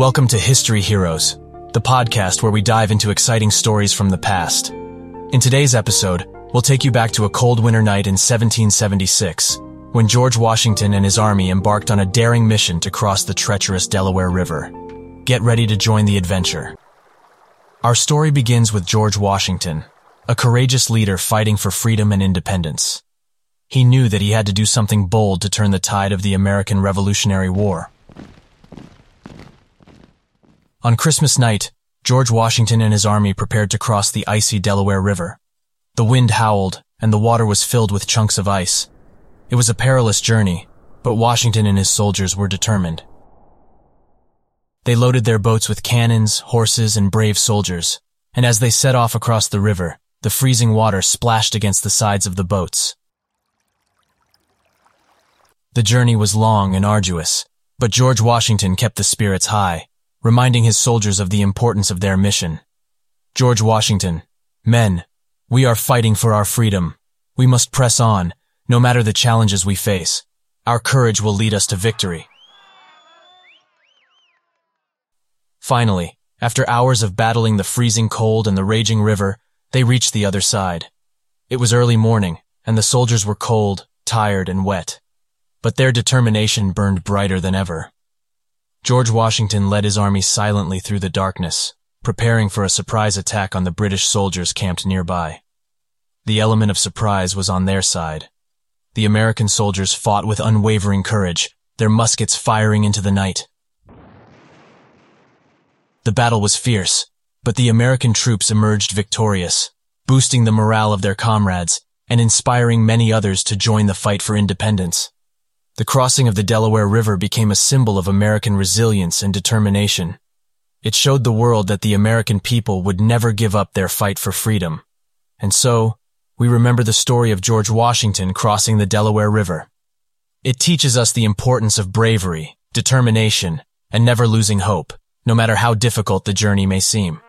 Welcome to History Heroes, the podcast where we dive into exciting stories from the past. In today's episode, we'll take you back to a cold winter night in 1776, when George Washington and his army embarked on a daring mission to cross the treacherous Delaware River. Get ready to join the adventure. Our story begins with George Washington, a courageous leader fighting for freedom and independence. He knew that he had to do something bold to turn the tide of the American Revolutionary War. On Christmas night, George Washington and his army prepared to cross the icy Delaware River. The wind howled, and the water was filled with chunks of ice. It was a perilous journey, but Washington and his soldiers were determined. They loaded their boats with cannons, horses, and brave soldiers, and as they set off across the river, the freezing water splashed against the sides of the boats. The journey was long and arduous, but George Washington kept the spirits high reminding his soldiers of the importance of their mission. George Washington, men, we are fighting for our freedom. We must press on, no matter the challenges we face. Our courage will lead us to victory. Finally, after hours of battling the freezing cold and the raging river, they reached the other side. It was early morning, and the soldiers were cold, tired, and wet. But their determination burned brighter than ever. George Washington led his army silently through the darkness, preparing for a surprise attack on the British soldiers camped nearby. The element of surprise was on their side. The American soldiers fought with unwavering courage, their muskets firing into the night. The battle was fierce, but the American troops emerged victorious, boosting the morale of their comrades and inspiring many others to join the fight for independence. The crossing of the Delaware River became a symbol of American resilience and determination. It showed the world that the American people would never give up their fight for freedom. And so, we remember the story of George Washington crossing the Delaware River. It teaches us the importance of bravery, determination, and never losing hope, no matter how difficult the journey may seem.